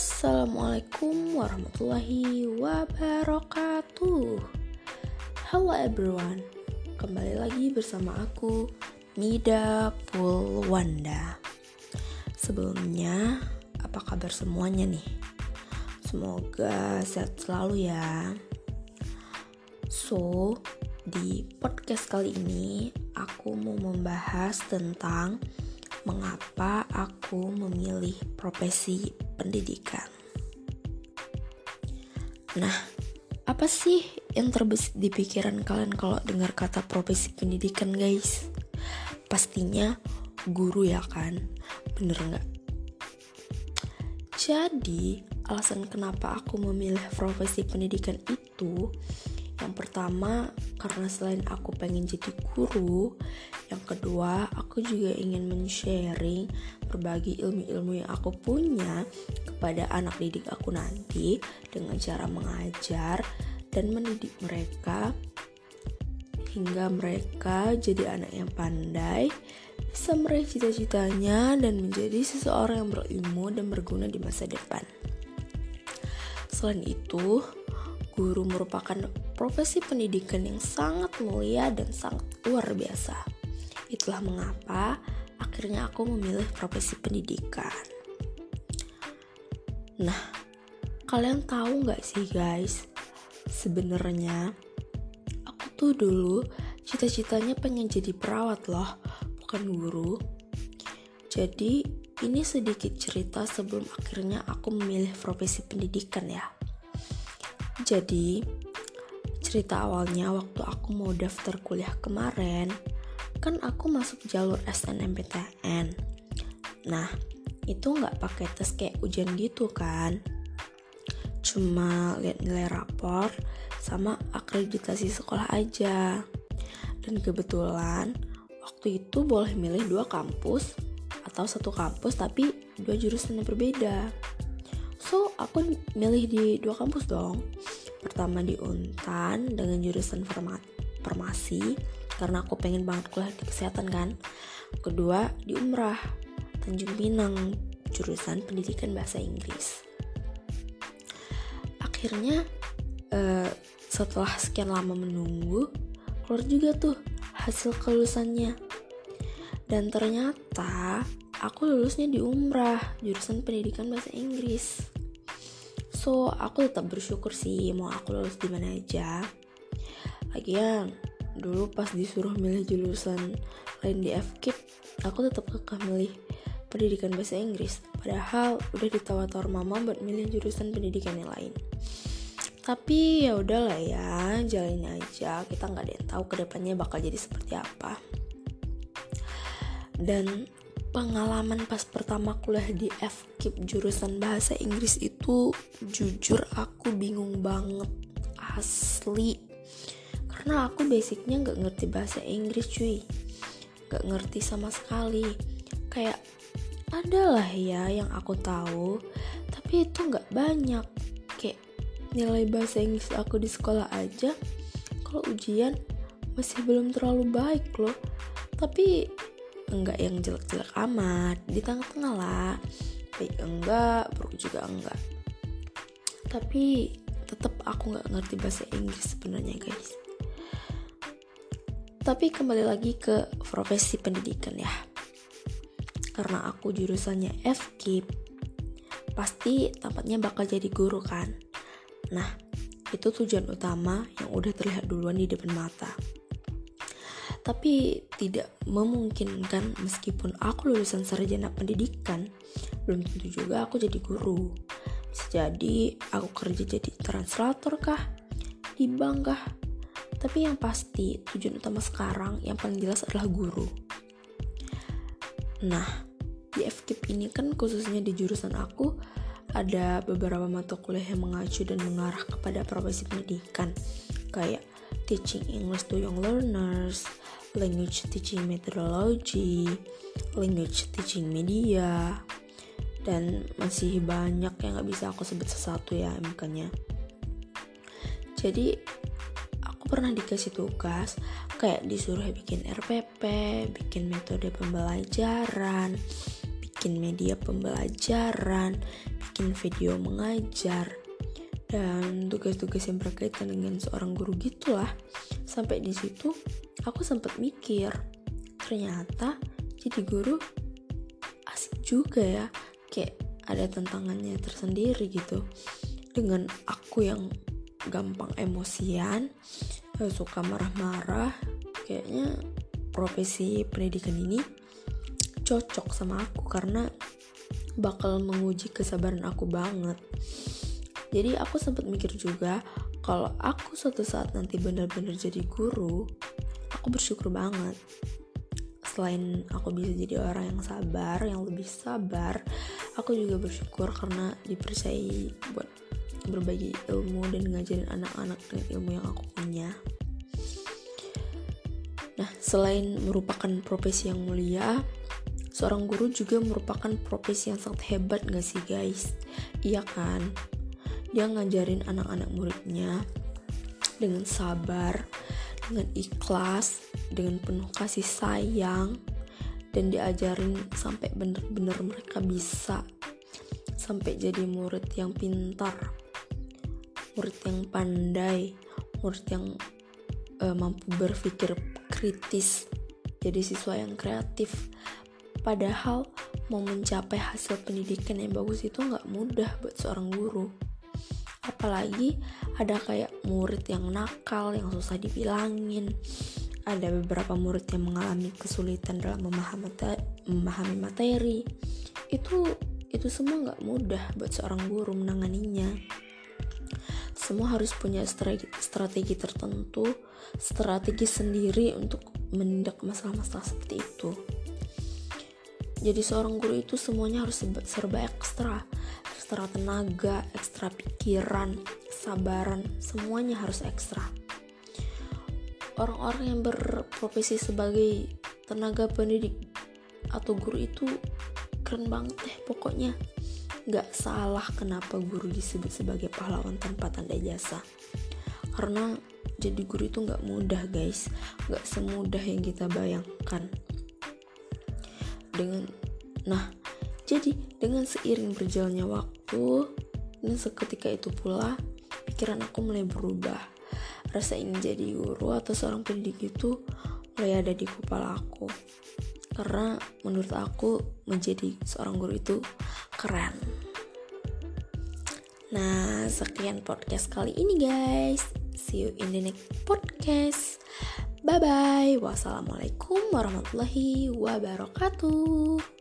Assalamualaikum warahmatullahi wabarakatuh. Halo everyone Kembali lagi bersama aku Mida Pulwanda. Sebelumnya Apa kabar semuanya nih? Semoga sehat selalu ya. So Di podcast kali ini Aku mau membahas tentang mengapa aku memilih profesi pendidikan. Nah, apa sih yang terbesit di pikiran kalian kalau dengar kata profesi pendidikan, guys? Pastinya guru ya kan? Bener nggak? Jadi, alasan kenapa aku memilih profesi pendidikan itu yang pertama, karena selain aku pengen jadi guru, yang kedua, aku juga ingin men-sharing berbagi ilmu-ilmu yang aku punya kepada anak didik aku nanti dengan cara mengajar dan mendidik mereka hingga mereka jadi anak yang pandai, bisa meraih cita-citanya dan menjadi seseorang yang berilmu dan berguna di masa depan. Selain itu, guru merupakan profesi pendidikan yang sangat mulia dan sangat luar biasa. Itulah mengapa akhirnya aku memilih profesi pendidikan. Nah, kalian tahu nggak sih guys, sebenarnya aku tuh dulu cita-citanya pengen jadi perawat loh, bukan guru. Jadi ini sedikit cerita sebelum akhirnya aku memilih profesi pendidikan ya. Jadi, cerita awalnya waktu aku mau daftar kuliah kemarin, kan aku masuk jalur SNMPTN. Nah, itu nggak pakai tes kayak ujian gitu kan. Cuma lihat nilai rapor sama akreditasi sekolah aja. Dan kebetulan waktu itu boleh milih dua kampus atau satu kampus tapi dua jurusan yang berbeda. So, aku milih di dua kampus dong. Pertama di Untan dengan jurusan farmasi karena aku pengen banget kuliah di kesehatan kan. Kedua di Umrah Tanjung Pinang jurusan pendidikan bahasa Inggris. Akhirnya uh, setelah sekian lama menunggu keluar juga tuh hasil kelulusannya. Dan ternyata aku lulusnya di Umrah jurusan pendidikan bahasa Inggris so aku tetap bersyukur sih mau aku lulus di mana aja lagian dulu pas disuruh milih jurusan lain di FKIP aku tetap kekeh milih pendidikan bahasa Inggris. Padahal udah ditawar-tawar mama buat milih jurusan pendidikan yang lain. Tapi ya udahlah ya jalanin aja. Kita nggak ada yang tahu ke depannya bakal jadi seperti apa. Dan pengalaman pas pertama kuliah di FKIP jurusan bahasa Inggris itu jujur aku bingung banget. Asli karena aku basicnya nggak ngerti bahasa Inggris cuy. Nggak ngerti sama sekali. Kayak adalah ya yang aku tahu tapi itu nggak banyak. Kayak nilai bahasa Inggris aku di sekolah aja kalau ujian masih belum terlalu baik loh. Tapi enggak yang jelek-jelek amat di tengah-tengah lah. Baik enggak buruk juga enggak. Tapi tetap aku nggak ngerti bahasa Inggris sebenarnya guys tapi kembali lagi ke profesi pendidikan ya. Karena aku jurusannya FKIP pasti tampaknya bakal jadi guru kan? Nah itu tujuan utama yang udah terlihat duluan di depan mata. Tapi tidak memungkinkan meskipun aku lulusan sarjana pendidikan belum tentu juga aku jadi guru. Jadi aku kerja jadi translator kah? Di bank kah tapi yang pasti tujuan utama sekarang yang paling jelas adalah guru nah di FKIP ini kan khususnya di jurusan aku ada beberapa mata kuliah yang mengacu dan mengarah kepada profesi pendidikan kayak teaching English to young learners, language teaching methodology, language teaching media, dan masih banyak yang gak bisa aku sebut sesatu ya MK-nya. Jadi pernah dikasih tugas kayak disuruh bikin RPP, bikin metode pembelajaran, bikin media pembelajaran, bikin video mengajar, dan tugas-tugas yang berkaitan dengan seorang guru gitulah. Sampai di situ aku sempat mikir, ternyata jadi guru asik juga ya, kayak ada tantangannya tersendiri gitu. Dengan aku yang gampang emosian, suka marah-marah, kayaknya profesi pendidikan ini cocok sama aku karena bakal menguji kesabaran aku banget. Jadi aku sempat mikir juga kalau aku suatu saat nanti benar-benar jadi guru, aku bersyukur banget. Selain aku bisa jadi orang yang sabar, yang lebih sabar, aku juga bersyukur karena dipercayai buat berbagi ilmu dan ngajarin anak-anak dengan ilmu yang aku punya. Nah, selain merupakan profesi yang mulia, seorang guru juga merupakan profesi yang sangat hebat gak sih guys? Iya kan? dia ngajarin anak-anak muridnya dengan sabar, dengan ikhlas, dengan penuh kasih sayang, dan diajarin sampai bener-bener mereka bisa sampai jadi murid yang pintar, murid yang pandai, murid yang uh, mampu berpikir kritis, jadi siswa yang kreatif. Padahal mau mencapai hasil pendidikan yang bagus itu nggak mudah buat seorang guru. Apalagi ada kayak murid yang nakal yang susah dibilangin. Ada beberapa murid yang mengalami kesulitan dalam memahami materi, itu itu semua nggak mudah buat seorang guru menanganinya semua harus punya strategi, tertentu strategi sendiri untuk menindak masalah-masalah seperti itu jadi seorang guru itu semuanya harus serba ekstra ekstra tenaga, ekstra pikiran, sabaran, semuanya harus ekstra. Orang-orang yang berprofesi sebagai tenaga pendidik atau guru itu keren banget deh pokoknya. Gak salah kenapa guru disebut sebagai pahlawan tanpa tanda jasa. Karena jadi guru itu gak mudah guys, gak semudah yang kita bayangkan. Dengan, nah jadi, dengan seiring berjalannya waktu, dan seketika itu pula, pikiran aku mulai berubah. Rasa ingin jadi guru atau seorang pendidik itu mulai ada di kepala aku. Karena menurut aku menjadi seorang guru itu keren. Nah, sekian podcast kali ini guys. See you in the next podcast. Bye bye. Wassalamualaikum warahmatullahi wabarakatuh.